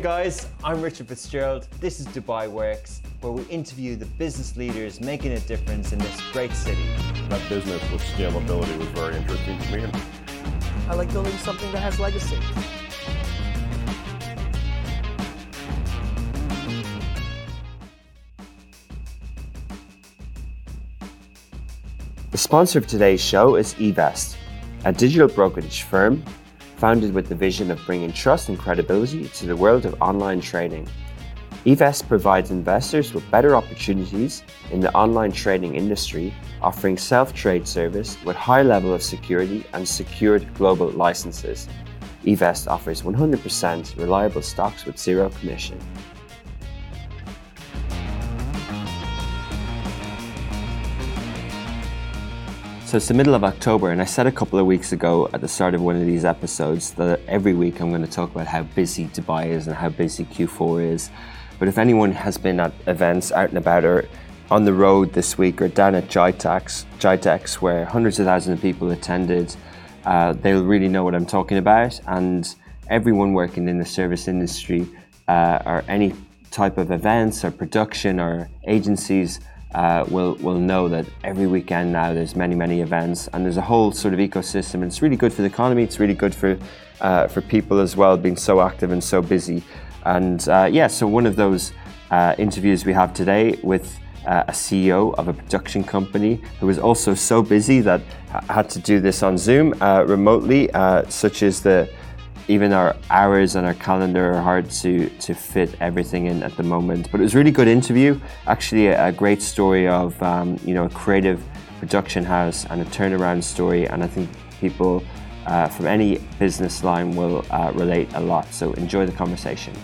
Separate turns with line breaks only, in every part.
Guys, I'm Richard Fitzgerald. This is Dubai Works, where we interview the business leaders making a difference in this great city.
That business with scalability was very interesting to me.
I like building something that has legacy.
The sponsor of today's show is eVest, a digital brokerage firm founded with the vision of bringing trust and credibility to the world of online trading. eVest provides investors with better opportunities in the online trading industry, offering self-trade service with high level of security and secured global licenses. eVest offers 100% reliable stocks with zero commission. So it's the middle of October, and I said a couple of weeks ago at the start of one of these episodes that every week I'm going to talk about how busy Dubai is and how busy Q4 is. But if anyone has been at events out and about or on the road this week or down at GITEX, GITEX where hundreds of thousands of people attended, uh, they'll really know what I'm talking about. And everyone working in the service industry uh, or any type of events or production or agencies uh, will will know that every weekend now there's many many events and there's a whole sort of ecosystem and it's really good for the economy it's really good for uh, for people as well being so active and so busy. And uh, yeah so one of those uh, interviews we have today with uh, a CEO of a production company who was also so busy that had to do this on Zoom uh, remotely such as the even our hours and our calendar are hard to to fit everything in at the moment. But it was a really good interview. Actually, a, a great story of um, you know a creative production house and a turnaround story. And I think people uh, from any business line will uh, relate a lot. So enjoy the conversation.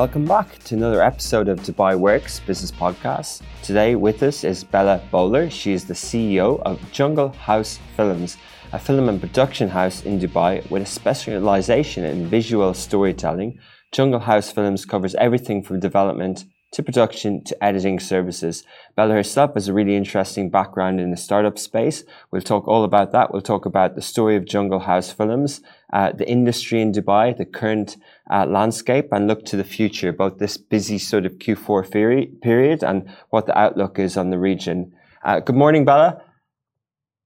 Welcome back to another episode of Dubai Works Business Podcast. Today with us is Bella Bowler. She is the CEO of Jungle House Films, a film and production house in Dubai with a specialization in visual storytelling. Jungle House Films covers everything from development to production to editing services. Bella herself has a really interesting background in the startup space. We'll talk all about that. We'll talk about the story of Jungle House Films, uh, the industry in Dubai, the current uh, landscape, and look to the future, both this busy sort of Q4 period and what the outlook is on the region. Uh, good morning, Bella.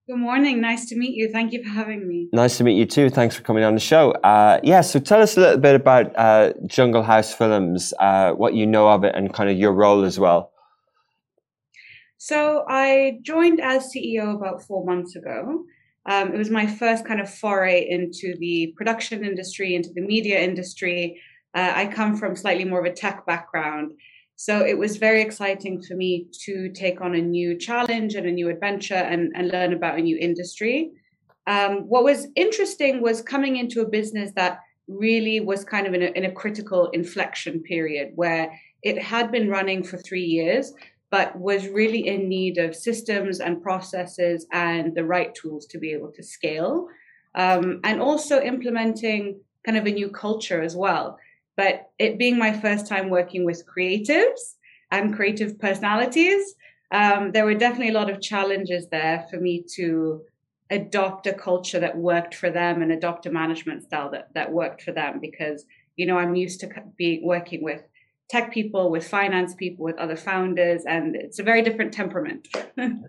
Good morning. Nice to meet you. Thank you for having me.
Nice to meet you too. Thanks for coming on the show. Uh, yeah, so tell us a little bit about uh, Jungle House Films, uh, what you know of it, and kind of your role as well.
So I joined as CEO about four months ago. Um, it was my first kind of foray into the production industry, into the media industry. Uh, I come from slightly more of a tech background. So it was very exciting for me to take on a new challenge and a new adventure and, and learn about a new industry. Um, what was interesting was coming into a business that really was kind of in a, in a critical inflection period where it had been running for three years, but was really in need of systems and processes and the right tools to be able to scale. Um, and also implementing kind of a new culture as well. But it being my first time working with creatives and creative personalities, um, there were definitely a lot of challenges there for me to adopt a culture that worked for them and adopt a management style that, that worked for them because you know i'm used to be working with tech people, with finance people, with other founders, and it's a very different temperament.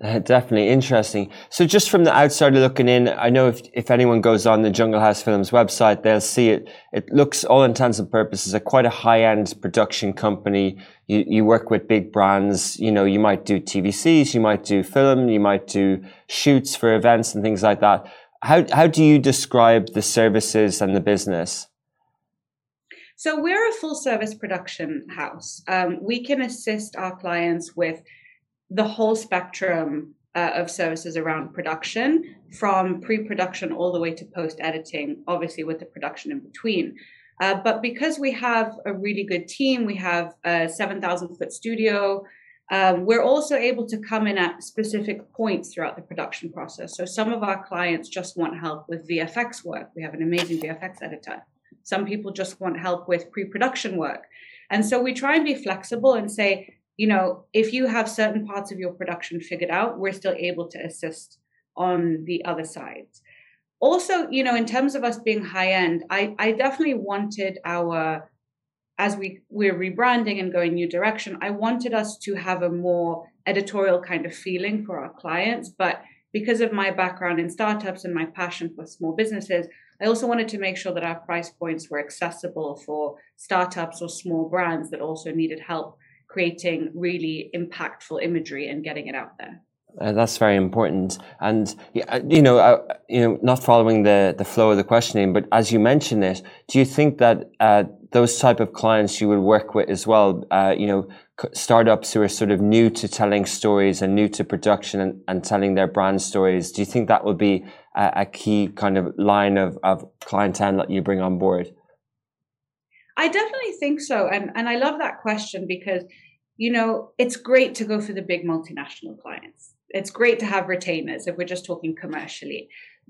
Uh, definitely interesting. So, just from the outsider looking in, I know if, if anyone goes on the Jungle House Films website, they'll see it. It looks, all intents and purposes, a quite a high end production company. You, you work with big brands. You know, you might do TVCs, you might do film, you might do shoots for events and things like that. How, how do you describe the services and the business?
So we're a full service production house. Um, we can assist our clients with the whole spectrum uh, of services around production, from pre production all the way to post editing, obviously, with the production in between. Uh, but because we have a really good team, we have a 7,000 foot studio, Um, we're also able to come in at specific points throughout the production process. So some of our clients just want help with VFX work. We have an amazing VFX editor. Some people just want help with pre production work. And so we try and be flexible and say, you know, if you have certain parts of your production figured out, we're still able to assist on the other sides. Also, you know, in terms of us being high end, I, I definitely wanted our as we we're rebranding and going new direction, I wanted us to have a more editorial kind of feeling for our clients. But because of my background in startups and my passion for small businesses, I also wanted to make sure that our price points were accessible for startups or small brands that also needed help creating really impactful imagery and getting it out there.
Uh, that's very important, and uh, you know, uh, you know, not following the the flow of the questioning, but as you mentioned it, do you think that uh, those type of clients you would work with as well, uh, you know, startups who are sort of new to telling stories and new to production and, and telling their brand stories, do you think that would be a, a key kind of line of, of clientele that you bring on board?
I definitely think so, and and I love that question because you know it's great to go for the big multinational clients it's great to have retainers if we're just talking commercially.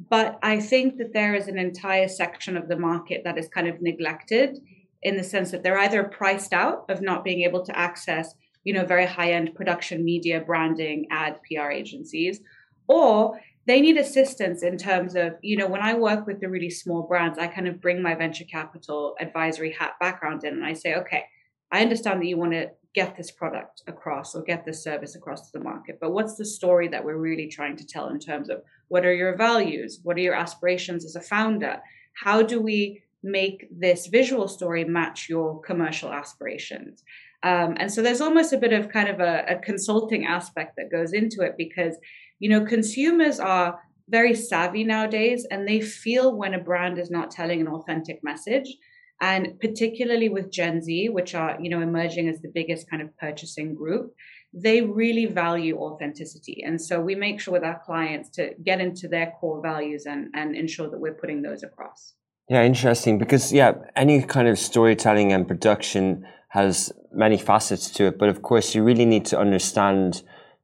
But I think that there is an entire section of the market that is kind of neglected in the sense that they're either priced out of not being able to access, you know, very high-end production media, branding, ad, PR agencies, or they need assistance in terms of, you know, when I work with the really small brands, I kind of bring my venture capital advisory hat background in and I say, okay, I understand that you want to get this product across or get this service across to the market. But what's the story that we're really trying to tell in terms of what are your values? What are your aspirations as a founder? How do we make this visual story match your commercial aspirations? Um, and so there's almost a bit of kind of a, a consulting aspect that goes into it because, you know, consumers are very savvy nowadays and they feel when a brand is not telling an authentic message and particularly with gen z which are you know emerging as the biggest kind of purchasing group they really value authenticity. And so we make sure with our clients to get into their core values and and ensure that we're putting those across.
Yeah interesting because yeah any kind of storytelling and production has many facets to it but of course you really need to understand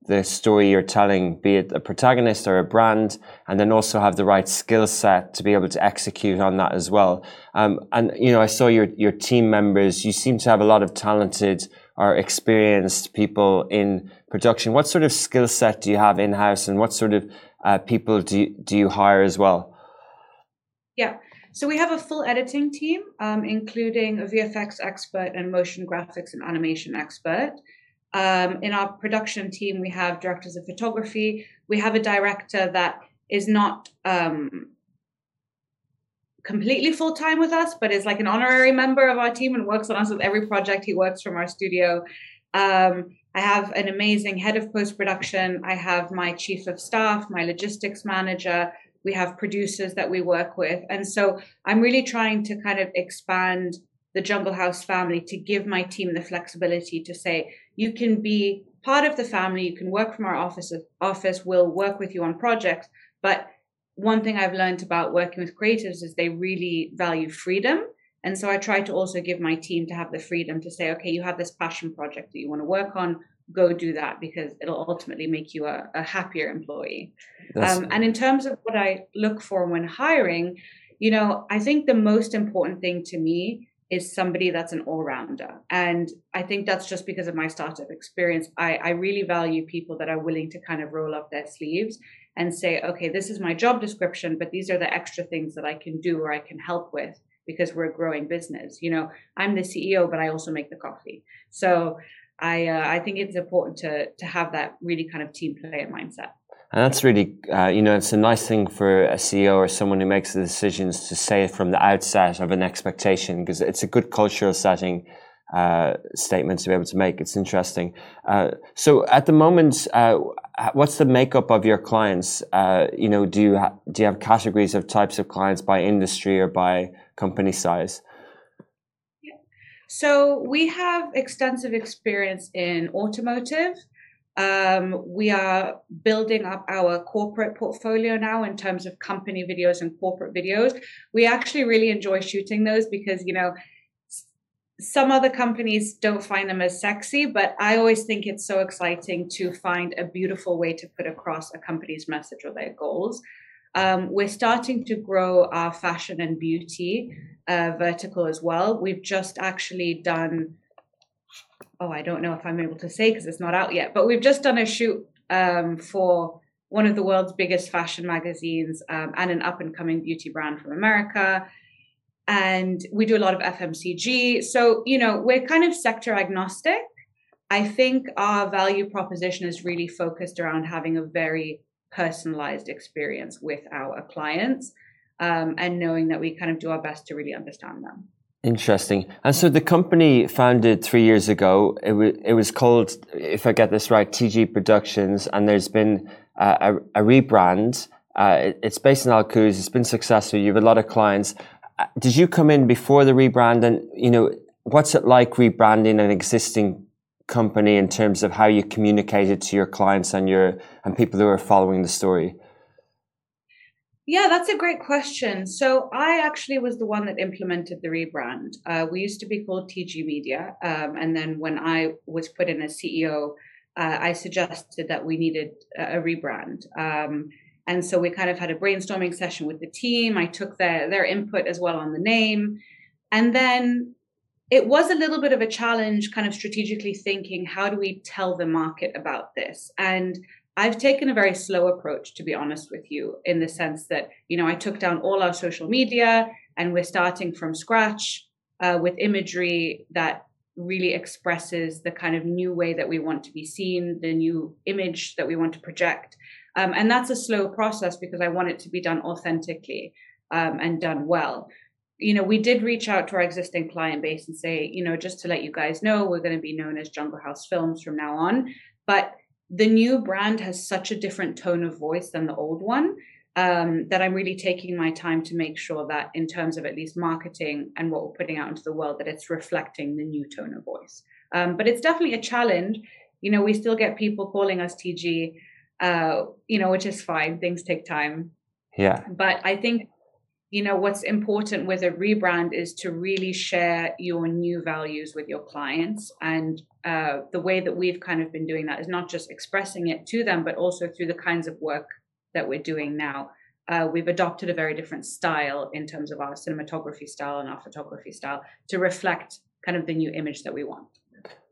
the story you're telling, be it a protagonist or a brand, and then also have the right skill set to be able to execute on that as well. Um, and you know, I saw your your team members. You seem to have a lot of talented or experienced people in production. What sort of skill set do you have in house, and what sort of uh, people do you, do you hire as well?
Yeah. So we have a full editing team, um, including a VFX expert and motion graphics and animation expert. Um, in our production team, we have directors of photography. We have a director that is not um, completely full time with us, but is like an honorary member of our team and works on us with every project. He works from our studio. Um, I have an amazing head of post production. I have my chief of staff, my logistics manager. We have producers that we work with. And so I'm really trying to kind of expand the Jungle House family to give my team the flexibility to say, you can be part of the family, you can work from our office, office, we'll work with you on projects. But one thing I've learned about working with creatives is they really value freedom. And so I try to also give my team to have the freedom to say, okay, you have this passion project that you want to work on, go do that because it'll ultimately make you a, a happier employee. Um, and in terms of what I look for when hiring, you know, I think the most important thing to me is somebody that's an all-rounder. And i think that's just because of my startup experience. I, I really value people that are willing to kind of roll up their sleeves and say okay this is my job description but these are the extra things that i can do or i can help with because we're a growing business. You know i'm the ceo but i also make the coffee. So i uh, i think it's important to to have that really kind of team player mindset
and that's really, uh, you know, it's a nice thing for a CEO or someone who makes the decisions to say it from the outset of an expectation because it's a good cultural setting uh, statement to be able to make. It's interesting. Uh, so at the moment, uh, what's the makeup of your clients? Uh, you know, do you ha- do you have categories of types of clients by industry or by company size?
So we have extensive experience in automotive. Um, we are building up our corporate portfolio now in terms of company videos and corporate videos. We actually really enjoy shooting those because, you know, some other companies don't find them as sexy, but I always think it's so exciting to find a beautiful way to put across a company's message or their goals. Um, we're starting to grow our fashion and beauty uh, vertical as well. We've just actually done, oh, I don't know if I'm able to say because it's not out yet, but we've just done a shoot um, for one of the world's biggest fashion magazines um, and an up and coming beauty brand from America and we do a lot of FMCG. So, you know, we're kind of sector agnostic. I think our value proposition is really focused around having a very personalized experience with our clients um, and knowing that we kind of do our best to really understand them.
Interesting. And so the company founded three years ago, it, w- it was called, if I get this right, TG Productions, and there's been uh, a, a, rebrand. Uh, it, it's based in Al Quoz. It's been successful. You have a lot of clients did you come in before the rebrand and you know what's it like rebranding an existing company in terms of how you communicate it to your clients and your and people who are following the story
yeah that's a great question so i actually was the one that implemented the rebrand uh, we used to be called tg media um, and then when i was put in as ceo uh, i suggested that we needed a, a rebrand um, and so we kind of had a brainstorming session with the team. I took their their input as well on the name. And then it was a little bit of a challenge, kind of strategically thinking, how do we tell the market about this? And I've taken a very slow approach, to be honest with you, in the sense that, you know, I took down all our social media and we're starting from scratch uh, with imagery that really expresses the kind of new way that we want to be seen, the new image that we want to project. Um, and that's a slow process because I want it to be done authentically um, and done well. You know, we did reach out to our existing client base and say, you know, just to let you guys know, we're going to be known as Jungle House Films from now on. But the new brand has such a different tone of voice than the old one um, that I'm really taking my time to make sure that, in terms of at least marketing and what we're putting out into the world, that it's reflecting the new tone of voice. Um, but it's definitely a challenge. You know, we still get people calling us TG uh, you know, which is fine. Things take time.
Yeah.
But I think, you know, what's important with a rebrand is to really share your new values with your clients. And uh, the way that we've kind of been doing that is not just expressing it to them, but also through the kinds of work that we're doing now. Uh, we've adopted a very different style in terms of our cinematography style and our photography style to reflect kind of the new image that we want.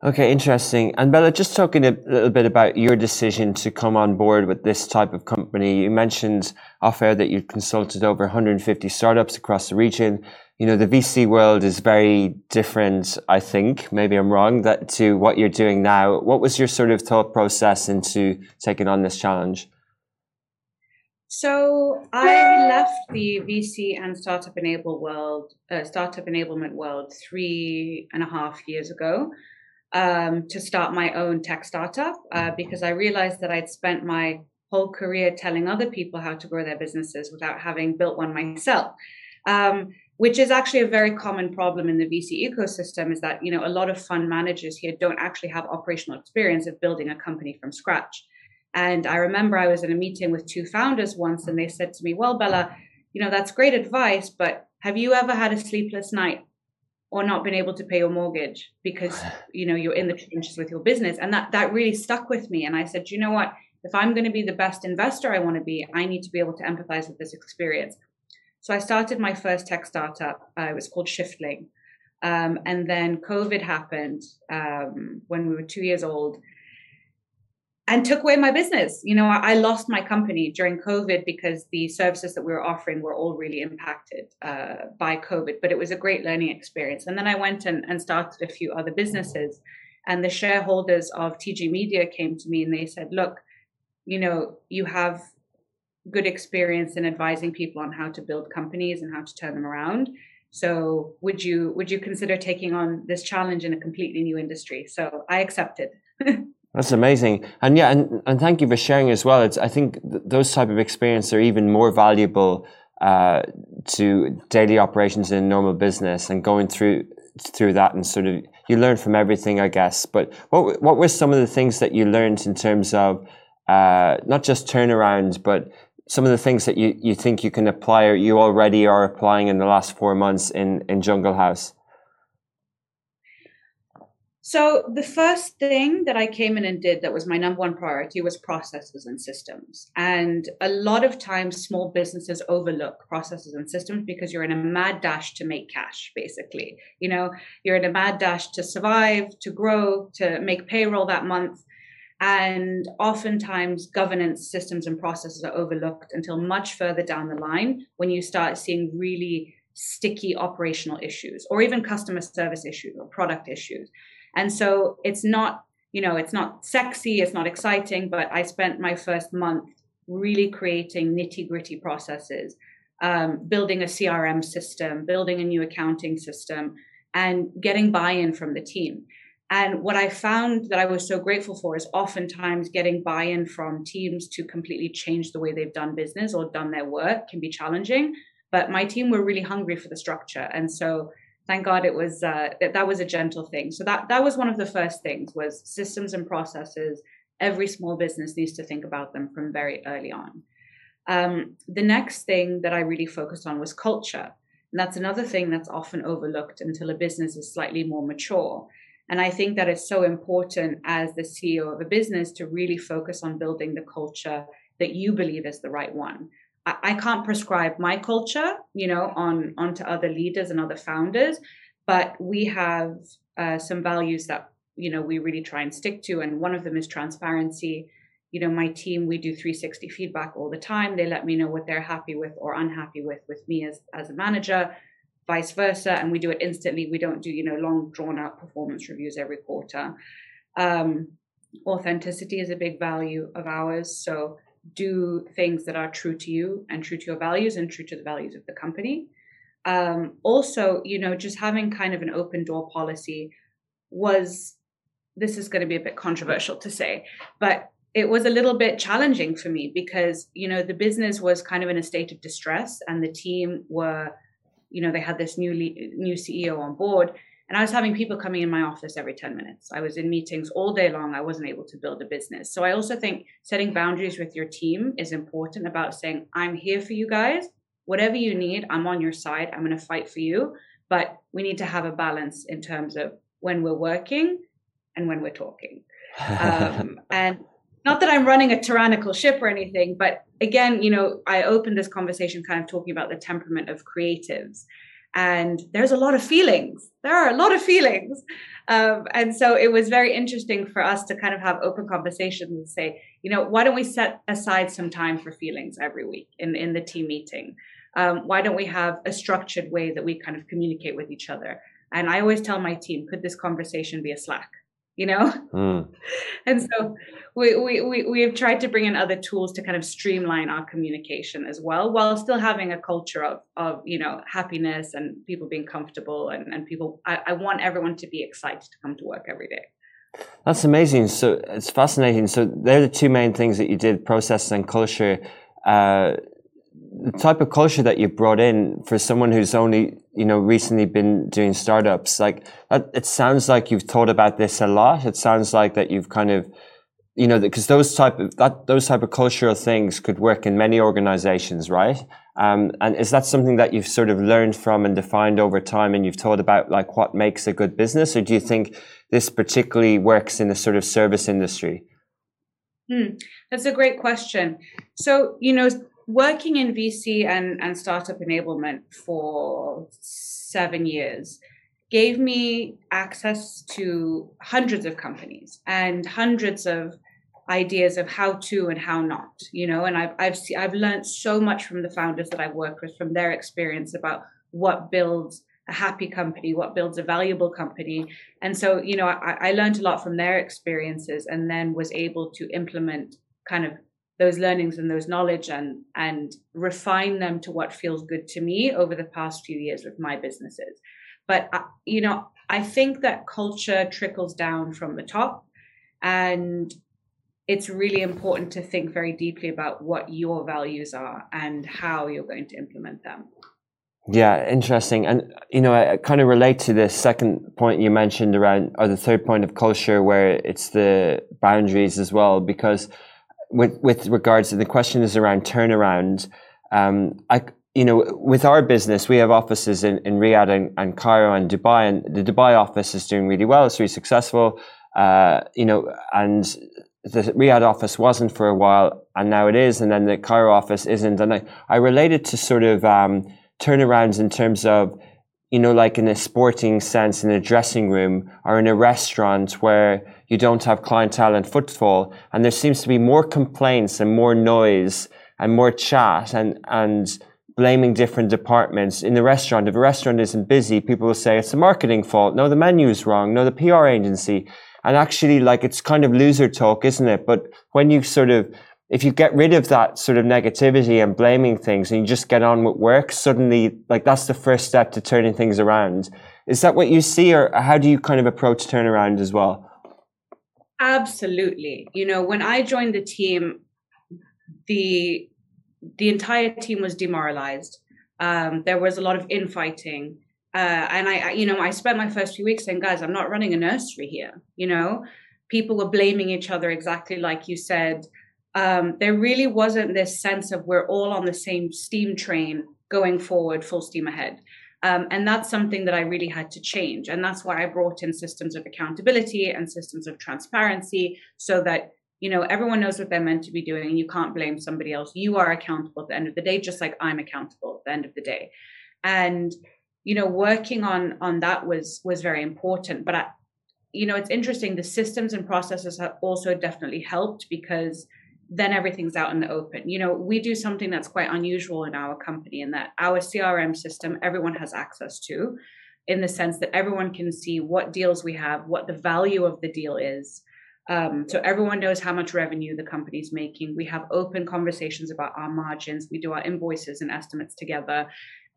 Okay, interesting. And Bella, just talking a little bit about your decision to come on board with this type of company. You mentioned off air that you've consulted over 150 startups across the region. You know, the VC world is very different, I think, maybe I'm wrong, that to what you're doing now. What was your sort of thought process into taking on this challenge?
So I left the VC and startup enable world, uh, startup enablement world three and a half years ago um, to start my own tech startup uh, because I realized that I'd spent my whole career telling other people how to grow their businesses without having built one myself. Um, which is actually a very common problem in the VC ecosystem is that you know a lot of fund managers here don't actually have operational experience of building a company from scratch. And I remember I was in a meeting with two founders once and they said to me, "Well, Bella, you know that's great advice, but have you ever had a sleepless night or not been able to pay your mortgage because you know you're in the trenches with your business. And that that really stuck with me. And i said you know what? If i'm going to be the best investor i want to be i need to be able to empathize with this experience. So i started my first tech startup. Uh, it was called shiftling. Um, and then covid happened um, when we were two years old and took away my business. You know, I, lost my company during COVID because the services that we were offering were all really impacted uh, by COVID, but it was a great learning experience. And then I went and, and started a few other businesses. And the shareholders of TG Media came to me and they said, look, you know, you have good experience in advising people on how to build companies and how to turn them around. So would you would you consider taking on this challenge in a completely new industry? So I accepted.
That's amazing, and yeah, and, and thank you for sharing as well. It's I think th- those type of experiences are even more valuable uh, to daily operations in normal business and going through through that and sort of you learn from everything, I guess. But what what were some of the things that you learned in terms of uh, not just turnarounds, but some of the things that you, you think you can apply or you already are applying in the last four months in, in Jungle House?
So the first thing that I came in and did that was my number one priority was processes and systems. And a lot of times small businesses overlook processes and systems because you're in a mad dash to make cash, basically. You know, you're in a mad dash to survive, to grow, to make payroll that month. And oftentimes governance systems and processes are overlooked until much further down the line when you start seeing really sticky operational issues or even customer service issues or product issues and so it's not, you know, it's not sexy, it's not exciting, but I spent my first month really creating nitty gritty processes, um, building a CRM system, building a new accounting system, and getting buy in from the team. And what I found that I was so grateful for is oftentimes getting buy in from teams to completely change the way they've done business or done their work can be challenging. But my team were really hungry for the structure. And so thank God it was uh, that, that was a gentle thing. So that that was one of the first things was systems and processes. Every small business needs to think about them from very early on. Um, the next thing that I really focused on was culture. And that's another thing that's often overlooked until a business is slightly more mature. And I think that it's so important as the CEO of a business to really focus on building the culture that you believe is the right one. I, can't prescribe my culture, you know, on onto other leaders and other founders, but we have uh, some values that you know we really try and stick to, and one of them is transparency. You know, my team we do 360 feedback all the time. They let me know what they're happy with or unhappy with with me as as a manager, vice versa, and we do it instantly. We don't do you know long drawn out performance reviews every quarter. Um, authenticity is a big value of ours, so do things that are true to you and true to your values and true to the values of the company. Um, also, you know, just having kind of an open door policy was this is going to be a bit controversial to say, but it was a little bit challenging for me because you know the business was kind of in a state of distress and the team were you know they had this new new ceo on board and I was having people coming in my office every 10 minutes. I was in meetings all day long. I wasn't able to build a business. So I also think setting boundaries with your team is important about saying, I'm here for you guys. Whatever you need, I'm on your side. I'm going to fight for you. But we need to have a balance in terms of when we're working and when we're talking. Um, and not that I'm running a tyrannical ship or anything, but again, you know, I opened this conversation kind of talking about the temperament of creatives and there's a lot of feelings. There are a lot of feelings. Um, and so it was very interesting for us to kind of have open conversations and say you know why don't we set aside some time for feelings every week in, in the team meeting? Um, why don't we have a structured way that we kind of communicate with each other? And i always tell my team could this conversation be a slack you know? Mm. and so we, we, we, we have tried to bring in other tools to kind of streamline our communication as well while still having a culture of, of you know happiness and people being comfortable and, and people I, I want everyone to be excited to come to work every day.
That's amazing. So it's fascinating. So they're the two main things that you did process and culture. Uh, the type of culture that you brought in for someone who's only you know recently been doing startups like it sounds like you've thought about this a lot. It sounds like that you've kind of you know because those type of that those type of cultural things could work in many organizations right? Um, and is that something that you've sort of learned from and defined over time and you've thought about like what makes a good business? Or do you think this particularly works in the sort of service industry?
Hmm. that's a great question. So you know working in VC and, and startup enablement for seven years gave me access to hundreds of companies and hundreds of ideas of how to and how not you know and i've i've see, i've learned so much from the founders that i've worked with from their experience about what builds a happy company what builds a valuable company. And so you know i, I learned a lot from their experiences and then was able to implement kind of those learnings and those knowledge and and refine them to what feels good to me over the past few years with my businesses but uh, you know i think that culture trickles down from the top and it's really important to think very deeply about what your values are and how you're going to implement them
yeah, interesting. And, you know, I, I kind of relate to the second point you mentioned around, or the third point of culture, where it's the boundaries as well, because with with regards to the question is around turnaround. Um, I you know, with our business, we have offices in, in Riyadh and, and Cairo and Dubai, and the Dubai office is doing really well. It's really successful. Uh, you know, and the Riyadh office wasn't for a while, and now it is, and then the Cairo office isn't. And I, I related to sort of um, turnarounds in terms of, you know, like in a sporting sense, in a dressing room or in a restaurant where you don't have clientele and footfall, and there seems to be more complaints and more noise and more chat and and blaming different departments in the restaurant. If a restaurant isn't busy, people will say it's the marketing fault. No, the menu is wrong. No, the PR agency. And actually, like it's kind of loser talk, isn't it? But when you sort of, if you get rid of that sort of negativity and blaming things and you just get on with work, suddenly, like that's the first step to turning things around. Is that what you see, or how do you kind of approach turnaround as well?
Absolutely. You know, when I joined the team, the the entire team was demoralized. Um, there was a lot of infighting. Uh, and I, you know, I spent my first few weeks saying, guys, I'm not running a nursery here. You know, people were blaming each other exactly like you said. Um, there really wasn't this sense of we're all on the same steam train going forward, full steam ahead. Um, and that's something that I really had to change. And that's why I brought in systems of accountability and systems of transparency so that you know everyone knows what they're meant to be doing and you can't blame somebody else. You are accountable at the end of the day just like i'm accountable at the end of the day. And you know working on on that was was very important. But I, you know it's interesting the systems and processes have also definitely helped because then everything's out in the open you know we do something that's quite unusual in our company in that our crm system everyone has access to in the sense that everyone can see what deals we have what the value of the deal is um, so everyone knows how much revenue the company's making. We have open conversations about our margins. We do our invoices and estimates together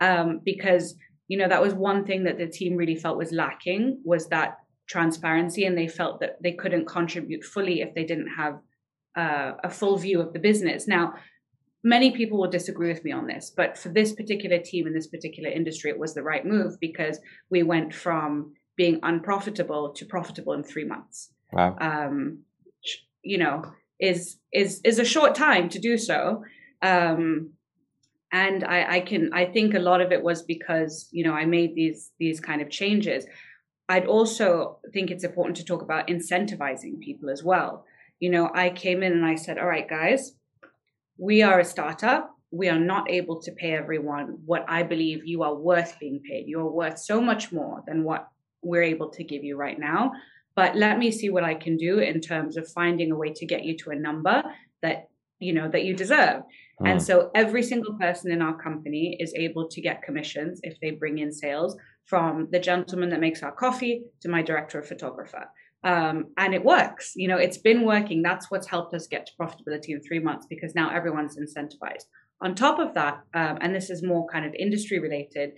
um, because you know that was one thing that the team really felt was lacking was that transparency, and they felt that they couldn't contribute fully if they didn't have uh, a full view of the business. Now, many people will disagree with me on this, but for this particular team in this particular industry, it was the right move because we went from being unprofitable to profitable in three months.
Wow.
Um, you know, is is is a short time to do so. Um, and I, I can I think a lot of it was because you know I made these these kind of changes. I'd also think it's important to talk about incentivizing people as well. You know, I came in and I said, "All right, guys, we are a startup. We are not able to pay everyone what I believe you are worth being paid. You are worth so much more than what we're able to give you right now but let me see what i can do in terms of finding a way to get you to a number that you know that you deserve mm. and so every single person in our company is able to get commissions if they bring in sales from the gentleman that makes our coffee to my director of photographer um, and it works you know it's been working that's what's helped us get to profitability in three months because now everyone's incentivized on top of that um, and this is more kind of industry related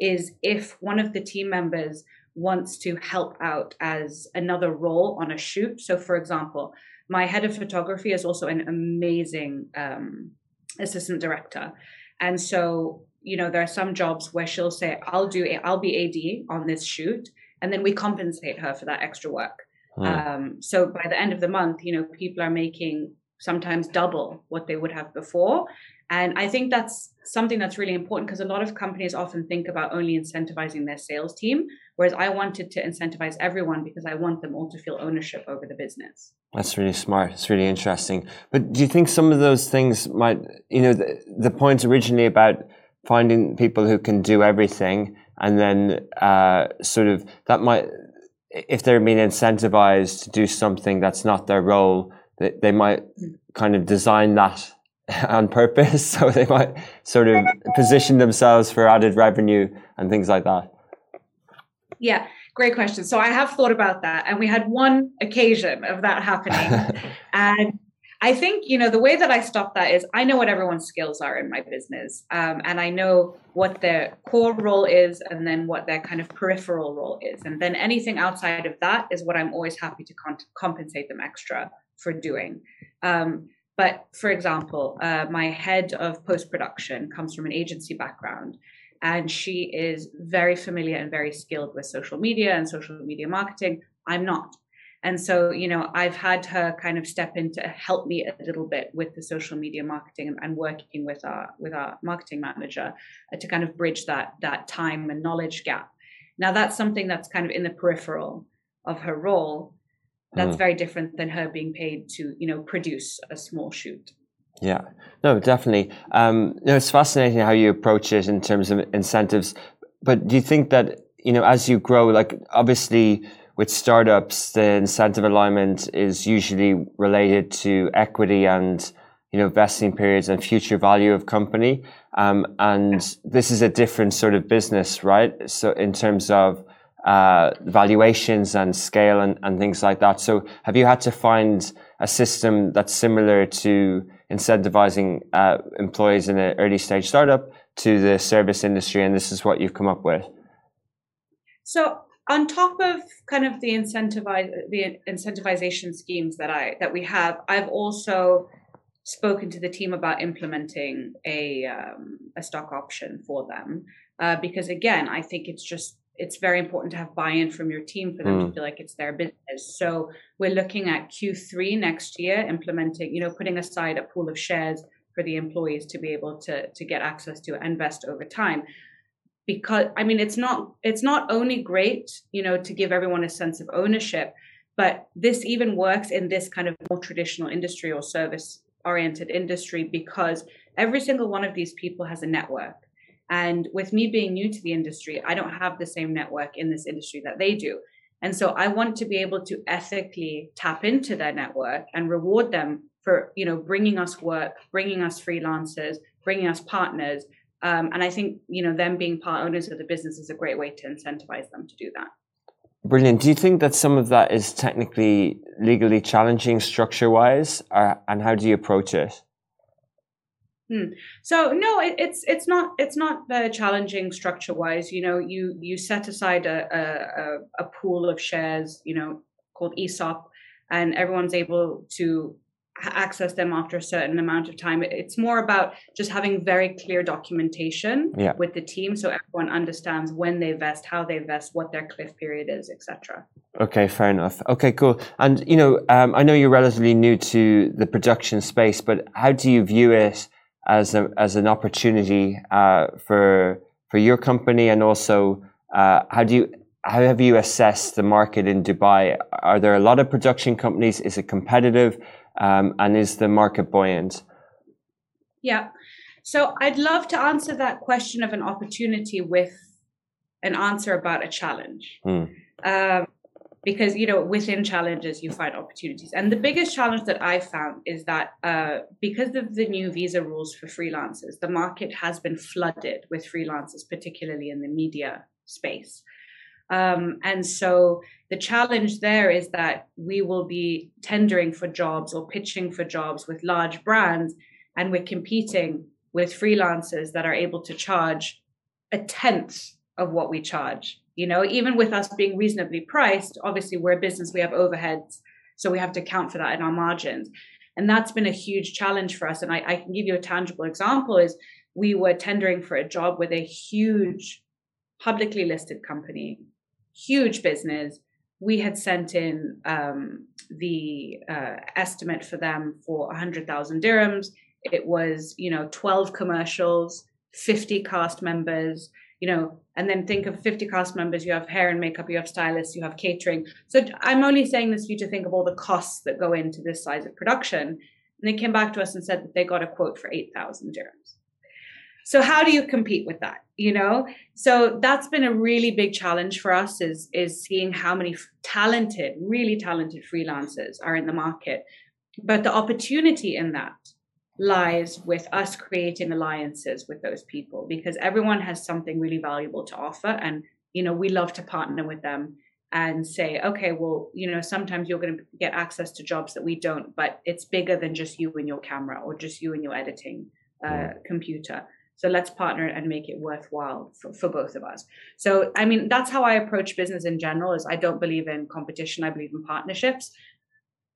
is if one of the team members wants to help out as another role on a shoot. So, for example, my head of photography is also an amazing um, assistant director. And so, you know, there are some jobs where she'll say, I'll do, I'll be AD on this shoot. And then we compensate her for that extra work. Hmm. Um, so by the end of the month, you know, people are making sometimes double what they would have before. And I think that's something that's really important because a lot of companies often think about only incentivizing their sales team, whereas I wanted to incentivize everyone because I want them all to feel ownership over the business.
That's really smart. It's really interesting. But do you think some of those things might, you know, the, the point originally about finding people who can do everything and then uh, sort of that might, if they're being incentivized to do something that's not their role, they, they might kind of design that on purpose. So they might sort of position themselves for added revenue and things like that.
Yeah, great question. So I have thought about that, and we had one occasion of that happening. and I think, you know, the way that I stop that is I know what everyone's skills are in my business. Um, and I know what their core role is and then what their kind of peripheral role is. And then anything outside of that is what I'm always happy to con- compensate them extra for doing. Um, but for example, uh, my head of post production comes from an agency background, and she is very familiar and very skilled with social media and social media marketing. I'm not. And so, you know, I've had her kind of step in to help me a little bit with the social media marketing and, and working with our with our marketing manager uh, to kind of bridge that that time and knowledge gap. Now, that's something that's kind of in the peripheral of her role. That's mm. very different than her being paid to, you know, produce a small shoot.
Yeah, no, definitely. Um, you know, it's fascinating how you approach it in terms of incentives. But do you think that you know, as you grow, like obviously with startups, the incentive alignment is usually related to equity and you know vesting periods and future value of company. Um, and this is a different sort of business, right? So in terms of uh, valuations and scale and, and things like that. So have you had to find a system that's similar to incentivizing uh, employees in an early stage startup to the service industry, and this is what you've come up with?
So on top of kind of the incentivize the incentivization schemes that I that we have, I've also spoken to the team about implementing a um, a stock option for them uh, because again, I think it's just it's very important to have buy-in from your team for them mm. to feel like it's their business. So we're looking at Q3 next year, implementing, you know, putting aside a pool of shares for the employees to be able to to get access to and invest over time because i mean it's not it's not only great you know to give everyone a sense of ownership but this even works in this kind of more traditional industry or service oriented industry because every single one of these people has a network. And with me being new to the industry i don't have the same network in this industry that they do. And so i want to be able to ethically tap into their network and reward them for you know bringing us work bringing us freelancers bringing us partners um, and I think you know them being part owners of the business is a great way to incentivize them to do that.
Brilliant. Do you think that some of that is technically legally challenging structure wise, and how do you approach it?
Hmm. So no, it, it's it's not it's not uh, challenging structure wise. You know, you you set aside a, a a pool of shares, you know, called ESOP, and everyone's able to access them after a certain amount of time. It's more about just having very clear documentation yeah. with the team so everyone understands when they vest, how they vest, what their cliff period is, etc.
Okay, fair enough. Okay, cool. And you know, um, I know you're relatively new to the production space, but how do you view it as a, as an opportunity uh, for for your company, and also uh, how do you how have you assessed the market in Dubai? Are there a lot of production companies? Is it competitive? Um, and is the market buoyant?
Yeah. So I'd love to answer that question of an opportunity with an answer about a challenge. Mm. Um, because you know within challenges you find opportunities and the biggest challenge that i found is that uh, because of the new visa rules for freelancers the market has been flooded with freelancers particularly in the media space um, and so the challenge there is that we will be tendering for jobs or pitching for jobs with large brands, and we're competing with freelancers that are able to charge a tenth of what we charge. You know, even with us being reasonably priced, obviously we're a business, we have overheads, so we have to account for that in our margins. And that's been a huge challenge for us. And I, I can give you a tangible example is we were tendering for a job with a huge publicly listed company huge business. We had sent in um, the uh, estimate for them for 100,000 dirhams. It was, you know, 12 commercials, 50 cast members, you know, and then think of 50 cast members, you have hair and makeup, you have stylists, you have catering. So I'm only saying this for you to think of all the costs that go into this size of production. And they came back to us and said that they got a quote for 8,000 dirhams. So how do you compete with that? You know, so that's been a really big challenge for us is is seeing how many talented, really talented freelancers are in the market. But the opportunity in that lies with us creating alliances with those people because everyone has something really valuable to offer and you know we love to partner with them and say okay well you know sometimes you're going to get access to jobs that we don't but it's bigger than just you and your camera or just you and your editing uh, computer so let's partner and make it worthwhile for, for both of us. So, I mean, that's how I approach business in general is I don't believe in competition. I believe in partnerships.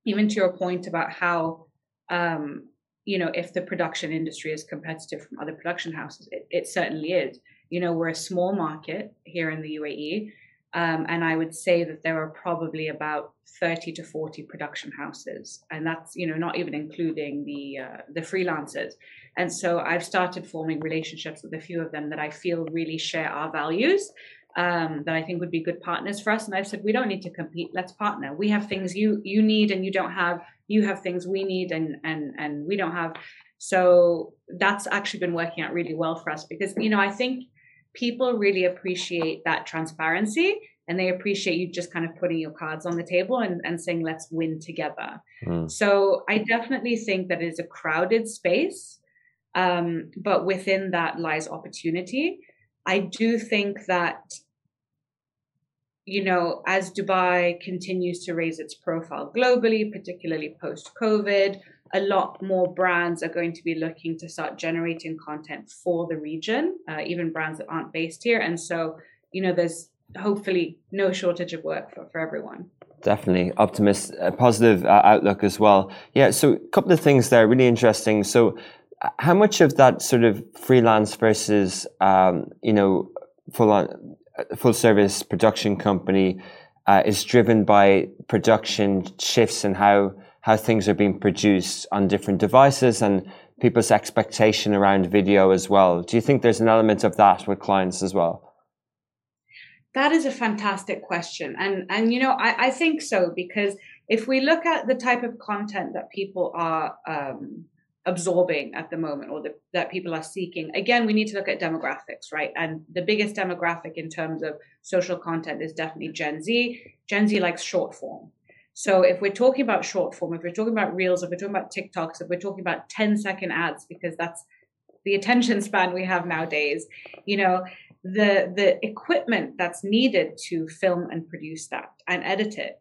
Even to your point about how, um, you know, if the production industry is competitive from other production houses, it, it certainly is. You know, we're a small market here in the UAE. Um, and I would say that there are probably about 30 to 40 production houses, and that's you know not even including the uh, the freelancers. And so I've started forming relationships with a few of them that I feel really share our values. Um, that I think would be good partners for us. And I've said we don't need to compete. Let's partner. We have things you you need and you don't have. You have things we need and and and we don't have. So that's actually been working out really well for us because you know I think people really appreciate that transparency and they appreciate you just kind of putting your cards on the table and, and saying let's win together mm. so i definitely think that it's a crowded space um, but within that lies opportunity i do think that you know as dubai continues to raise its profile globally particularly post covid a lot more brands are going to be looking to start generating content for the region, uh, even brands that aren't based here. And so, you know, there's hopefully no shortage of work for, for everyone.
Definitely optimist, a positive uh, outlook as well. Yeah. So, a couple of things there, really interesting. So, uh, how much of that sort of freelance versus, um, you know, full on, uh, full service production company uh, is driven by production shifts and how how things are being produced on different devices and people's expectation around video as well. Do you think there's an element of that with clients as well?
That is a fantastic question. And and you know, I, I think so because if we look at the type of content that people are um, absorbing at the moment or the, that people are seeking. Again we need to look at demographics right? And the biggest demographic in terms of social content is definitely gen z. Gen z likes short form. So if we're talking about short form, if we're talking about reels, if we're talking about TikToks, if we're talking about 10 second ads, because that's the attention span we have nowadays, you know, the the equipment that's needed to film and produce that and edit it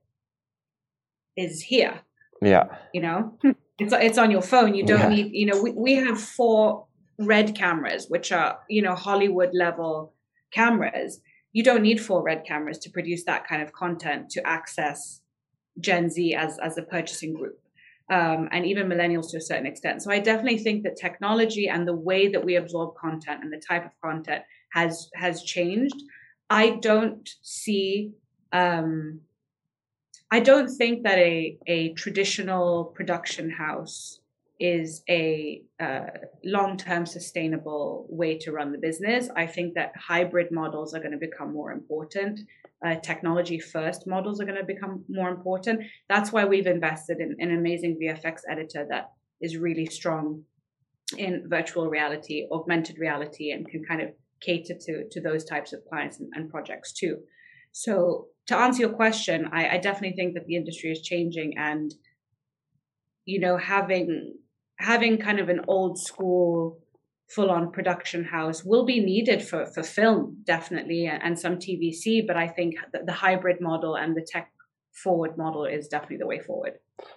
is here.
Yeah.
You know, it's it's on your phone. You don't yeah. need, you know, we, we have four red cameras, which are, you know, Hollywood level cameras. You don't need four red cameras to produce that kind of content to access Gen Z as as a purchasing group. Um, and even millennials to a certain extent. So I definitely think that technology and the way that we absorb content and the type of content has has changed. I don't see. Um, I don't think that a a traditional production house is a uh, long term sustainable way to run the business. I think that hybrid models are going to become more important uh, technology first models are going to become more important. That's why we've invested in, an amazing VFX editor that is really strong in virtual reality, augmented reality, and can kind of cater to, to those types of clients and, and projects too. So, to answer your question, I, I definitely think that the industry is changing, and you know, having having kind of an old school full on production house will be needed for, for film, definitely, and some TVC. But I think the hybrid model and the tech forward model is definitely the way forward.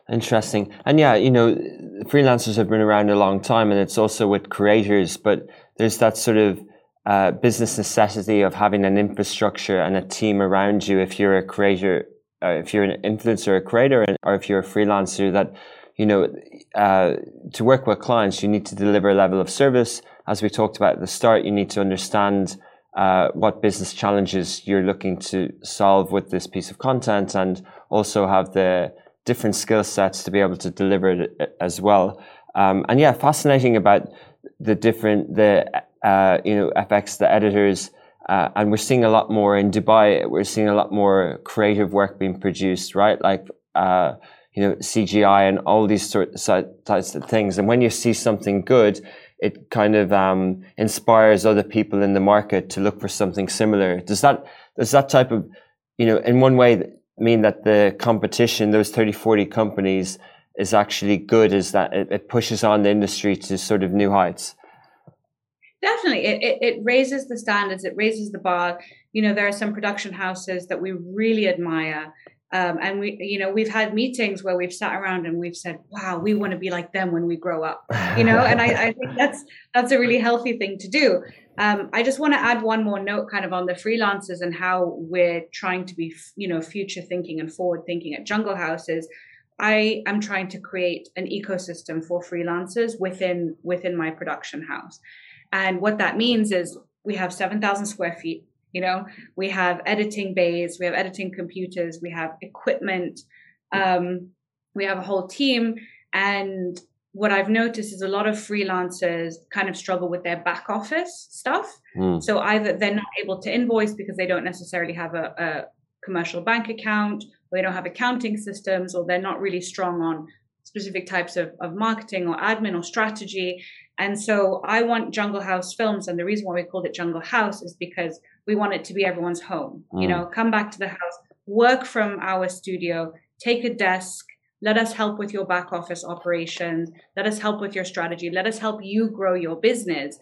Interesting. And yeah, you know, freelancers have been around a long time and it's also with creators, but there's that sort of uh, business necessity of having an infrastructure and a team around you if you're a creator, uh, if you're an influencer, a creator, or if you're a freelancer that you know, uh, to work with clients, you need to deliver a level of service. As we talked about at the start, you need to understand uh, what business challenges you're looking to solve with this piece of content and also have the different skill sets to be able to deliver it uh, as well. Um, and yeah, fascinating about the different, the, uh, you know, FX, the editors, uh, and we're seeing a lot more in Dubai. We're seeing a lot more creative work being produced, right? Like, uh, you know, CGI and all these sort of types of things. And when you see something good, it kind of um, inspires other people in the market to look for something similar. Does that does that type of, you know, in one way mean that the competition, those 30, 40 companies, is actually good? Is that it, it pushes on the industry to sort of new heights?
Definitely, it, it, it raises the standards. It raises the bar. You know, there are some production houses that we really admire um, and we, you know, we've had meetings where we've sat around and we've said, "Wow, we want to be like them when we grow up," you know. and I, I think that's that's a really healthy thing to do. Um, I just want to add one more note, kind of on the freelancers and how we're trying to be, you know, future thinking and forward thinking at Jungle Houses. I am trying to create an ecosystem for freelancers within within my production house, and what that means is we have seven thousand square feet You know, we have editing bays, we have editing computers, we have equipment, um, we have a whole team. And what I've noticed is a lot of freelancers kind of struggle with their back office stuff. Mm. So either they're not able to invoice because they don't necessarily have a, a commercial bank account, or they don't have accounting systems, or they're not really strong on specific types of, of marketing or admin or strategy. And so I want Jungle House Films, and the reason why we called it Jungle House is because we want it to be everyone's home. Mm. You know, come back to the house, work from our studio, take a desk, let us help with your back office operations. Let us help with your strategy. Let us help you grow your business.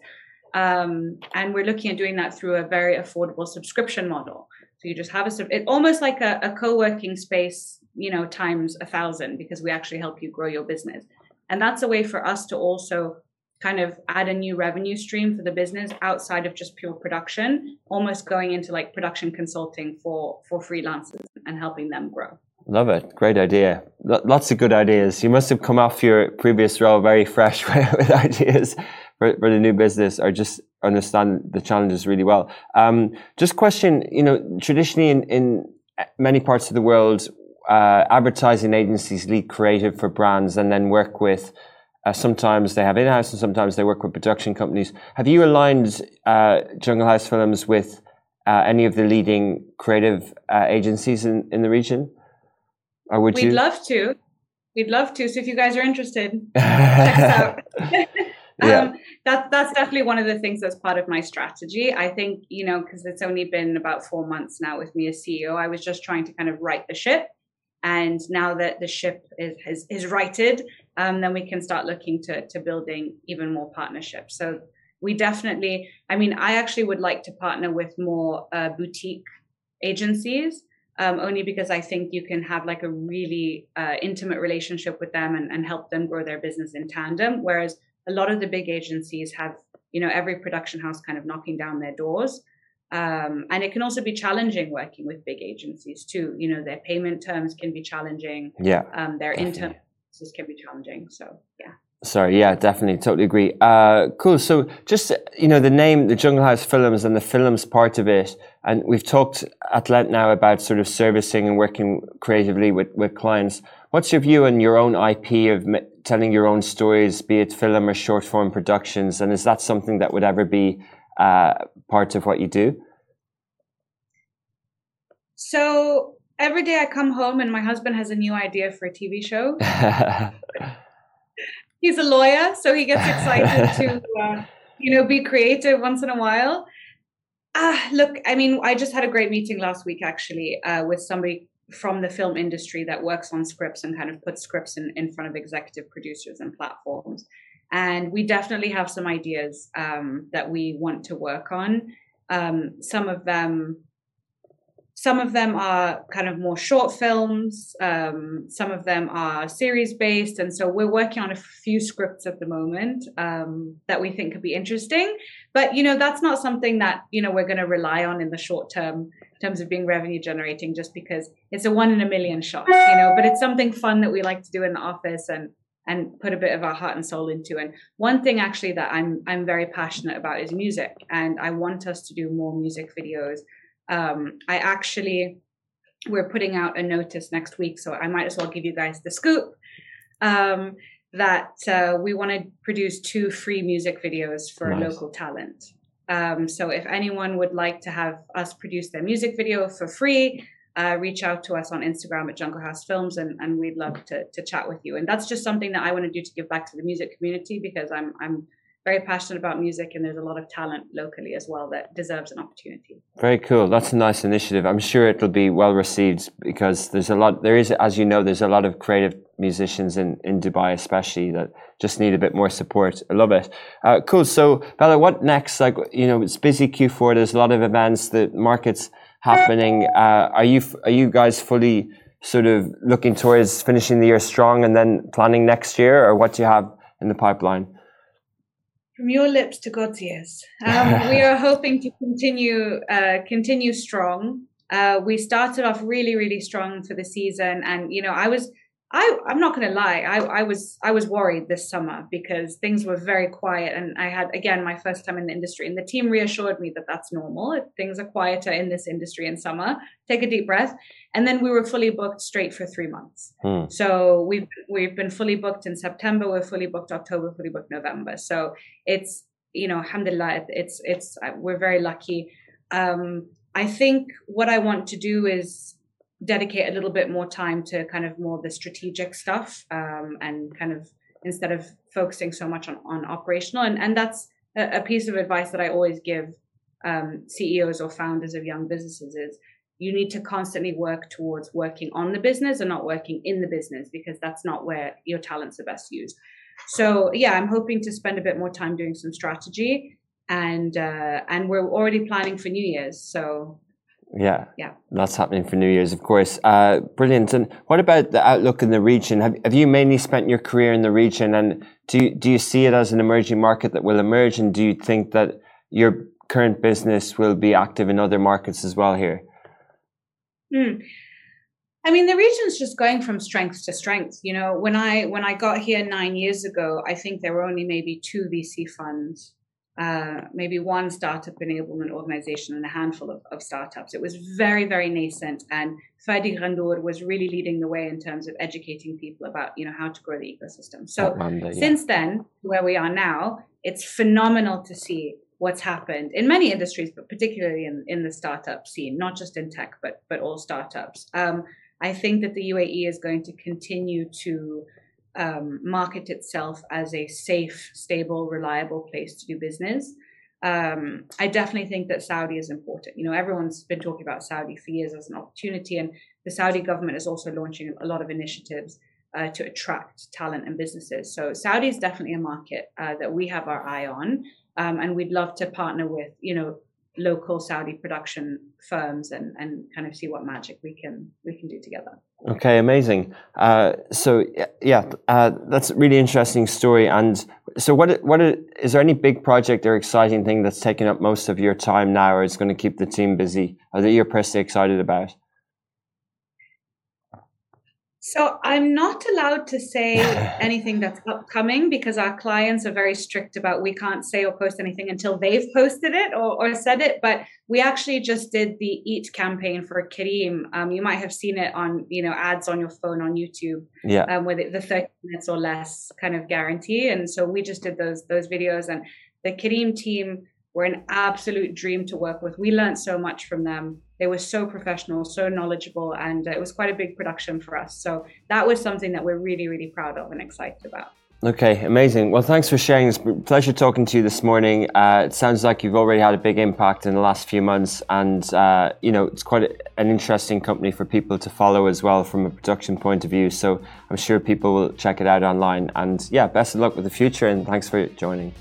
Um, and we're looking at doing that through a very affordable subscription model. So you just have a it almost like a, a co-working space, you know, times a thousand because we actually help you grow your business. And that's a way for us to also kind of add a new revenue stream for the business outside of just pure production, almost going into like production consulting for for freelancers and helping them grow.
Love it. Great idea. L- lots of good ideas. You must have come off your previous role very fresh with ideas for, for the new business or just understand the challenges really well. Um, just question, you know, traditionally in, in many parts of the world, uh, advertising agencies lead creative for brands and then work with uh, sometimes they have in-house and sometimes they work with production companies. Have you aligned uh, Jungle House Films with uh, any of the leading creative uh, agencies in, in the region? Or would
We'd
you?
love to. We'd love to. So if you guys are interested, check us out. yeah. Um, that, that's definitely one of the things that's part of my strategy. I think, you know, because it's only been about four months now with me as CEO, I was just trying to kind of right the ship. And now that the ship is, is, is righted, um, then we can start looking to, to building even more partnerships. So we definitely, I mean, I actually would like to partner with more uh, boutique agencies um, only because I think you can have like a really uh, intimate relationship with them and, and help them grow their business in tandem. Whereas a lot of the big agencies have, you know, every production house kind of knocking down their doors. Um, and it can also be challenging working with big agencies too. You know, their payment terms can be challenging.
Yeah.
Um, their internal can be challenging. So yeah.
Sorry, yeah, definitely, totally agree. Uh, cool. So, just you know, the name, the Jungle House Films, and the films part of it, and we've talked at length now about sort of servicing and working creatively with with clients. What's your view on your own IP of telling your own stories, be it film or short form productions, and is that something that would ever be uh, part of what you do?
So every day I come home and my husband has a new idea for a TV show. he's a lawyer, so he gets excited to uh, you know be creative once in a while. Ah, look, I mean, I just had a great meeting last week actually uh, with somebody from the film industry that works on scripts and kind of puts scripts in, in front of executive producers and platforms. And we definitely have some ideas um, that we want to work on. Um, some of them some of them are kind of more short films, um, some of them are series based. And so we're working on a few scripts at the moment um, that we think could be interesting. But, you know, that's not something that, you know, we're going to rely on in the short term in terms of being revenue generating just because it's a one in a million shot, you know, but it's something fun that we like to do in the office and and put a bit of our heart and soul into. And one thing actually that I'm I'm very passionate about is music, and I want us to do more music videos um, I actually we're putting out a notice next week, so I might as well give you guys the scoop um, that uh, we want to produce two free music videos for nice. local talent. Um, so if anyone would like to have us produce their music video for free, uh, reach out to us on Instagram at Jungle House Films, and, and we'd love to, to chat with you. And that's just something that I want to do to give back to the music community because I'm I'm very passionate about music and there's a lot of talent locally as well that deserves an opportunity.
Very cool. That's a nice initiative. I'm sure it'll be well received because there's a lot there is as you know there's a lot of creative musicians in, in Dubai especially that just need a bit more support. I love it. Uh, cool. So Bella, what next? Like you know, it's busy Q4. There's a lot of events. The markets happening. Uh, are you are you guys fully sort of looking towards finishing the year strong and then planning next year, or what do you have in the pipeline?
From your lips to God's ears. Um, we are hoping to continue uh, continue strong. Uh, we started off really, really strong for the season, and you know, I was I, I'm not going to lie. I, I was I was worried this summer because things were very quiet, and I had again my first time in the industry, and the team reassured me that that's normal. Things are quieter in this industry in summer. Take a deep breath, and then we were fully booked straight for three months. Hmm. So we've we've been fully booked in September. We're fully booked October. Fully booked November. So it's you know, alhamdulillah, it's it's we're very lucky. Um, I think what I want to do is dedicate a little bit more time to kind of more the strategic stuff um, and kind of instead of focusing so much on, on operational. And, and that's a, piece of advice that i always give um, ceos or founders of young businesses is you need to constantly work towards working on the business and not working in the business because that's not where your talents are best used. So yeah i'm hoping to spend a bit more time doing some strategy and uh, and we're already planning for new year's so
yeah, yeah, that's happening for New Year's, of course. Uh, brilliant. And what about the outlook in the region? Have, have you mainly spent your career in the region, and do you, do you see it as an emerging market that will emerge? And do you think that your current business will be active in other markets as well here?
Hmm. I mean, the region's just going from strength to strength. You know, when I when I got here nine years ago, I think there were only maybe two VC funds uh, maybe one startup enablement organization and a handful of, of, startups. It was very, very nascent, and Fadi Ghandour was really leading the way in terms of educating people about you know how to grow the ecosystem. So Monday, since yeah. then, where we are now, it's phenomenal to see what's happened in many industries, but particularly in, in the startup scene, not just in tech, but but all startups. Um, I think that the UAE is going to continue to um, market itself as a safe, stable, reliable place to do business. Um, I definitely think that Saudi is important. You know, everyone's been talking about Saudi for years as an opportunity, and the Saudi government is also launching a lot of initiatives uh, to attract talent and businesses. So Saudi is definitely a market uh, that we have our eye on, um, and we'd love to partner with, you know, local Saudi production firms and, and kind of see what magic we can we can do together.
Okay, amazing. Uh, so yeah, uh, that's a really interesting story. And so, what what is there any big project or exciting thing that's taking up most of your time now, or is going to keep the team busy, or that you're personally excited about?
So I'm not allowed to say anything that's upcoming because our clients are very strict about we can't say or post anything until they've posted it or, or said it. But we actually just did the Eat campaign for Careem. Um, you might have seen it on you know ads on your phone on YouTube.
Yeah.
Um, with the 30 minutes or less kind of guarantee, and so we just did those those videos, and the Careem team were an absolute dream to work with. We learned so much from them. They were so professional, so knowledgeable, and uh, it was quite a big production for us. So that was something that we're really, really proud of and excited about.
Okay, amazing. Well, thanks for sharing. It's a pleasure talking to you this morning. Uh, it sounds like you've already had a big impact in the last few months, and uh, you know it's quite a, an interesting company for people to follow as well from a production point of view. So I'm sure people will check it out online. And yeah, best of luck with the future, and thanks for joining.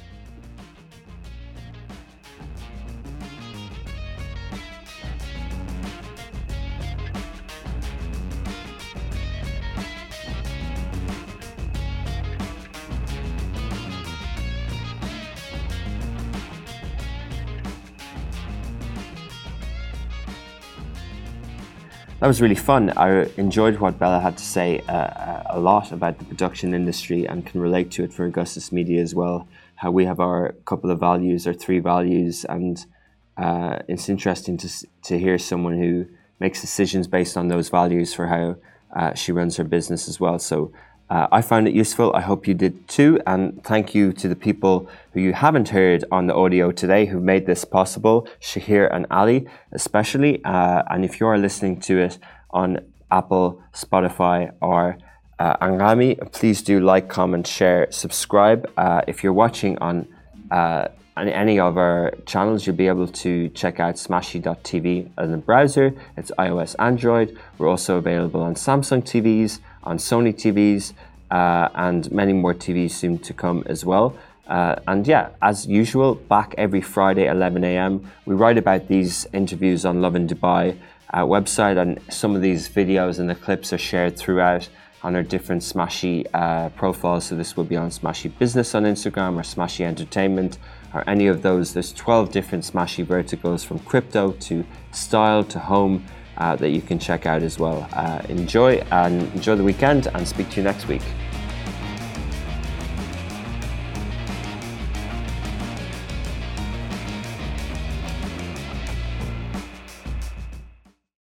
That was really fun. I enjoyed what Bella had to say uh, uh, a lot about the production industry and can relate to it for Augustus Media as well. How we have our couple of values, our three values, and uh, it's interesting to to hear someone who makes decisions based on those values for how uh, she runs her business as well. So uh, I found it useful. I hope you did too. And thank you to the people who you haven't heard on the audio today who made this possible, Shahir and Ali, especially. Uh, and if you are listening to it on Apple, Spotify, or uh, Anghami, please do like, comment, share, subscribe. Uh, if you're watching on uh, any of our channels, you'll be able to check out smashi.tv in the browser. It's iOS, Android. We're also available on Samsung TVs on Sony TVs, uh, and many more TVs soon to come as well. Uh, and yeah, as usual, back every Friday, 11 a.m. We write about these interviews on Lovin Dubai uh, website, and some of these videos and the clips are shared throughout on our different Smashi uh, profiles. So this will be on Smashi Business on Instagram or Smashi Entertainment or any of those. There's 12 different Smashi verticals from crypto to style to home that you can check out as well. Uh, enjoy and enjoy the weekend, and speak to you next week.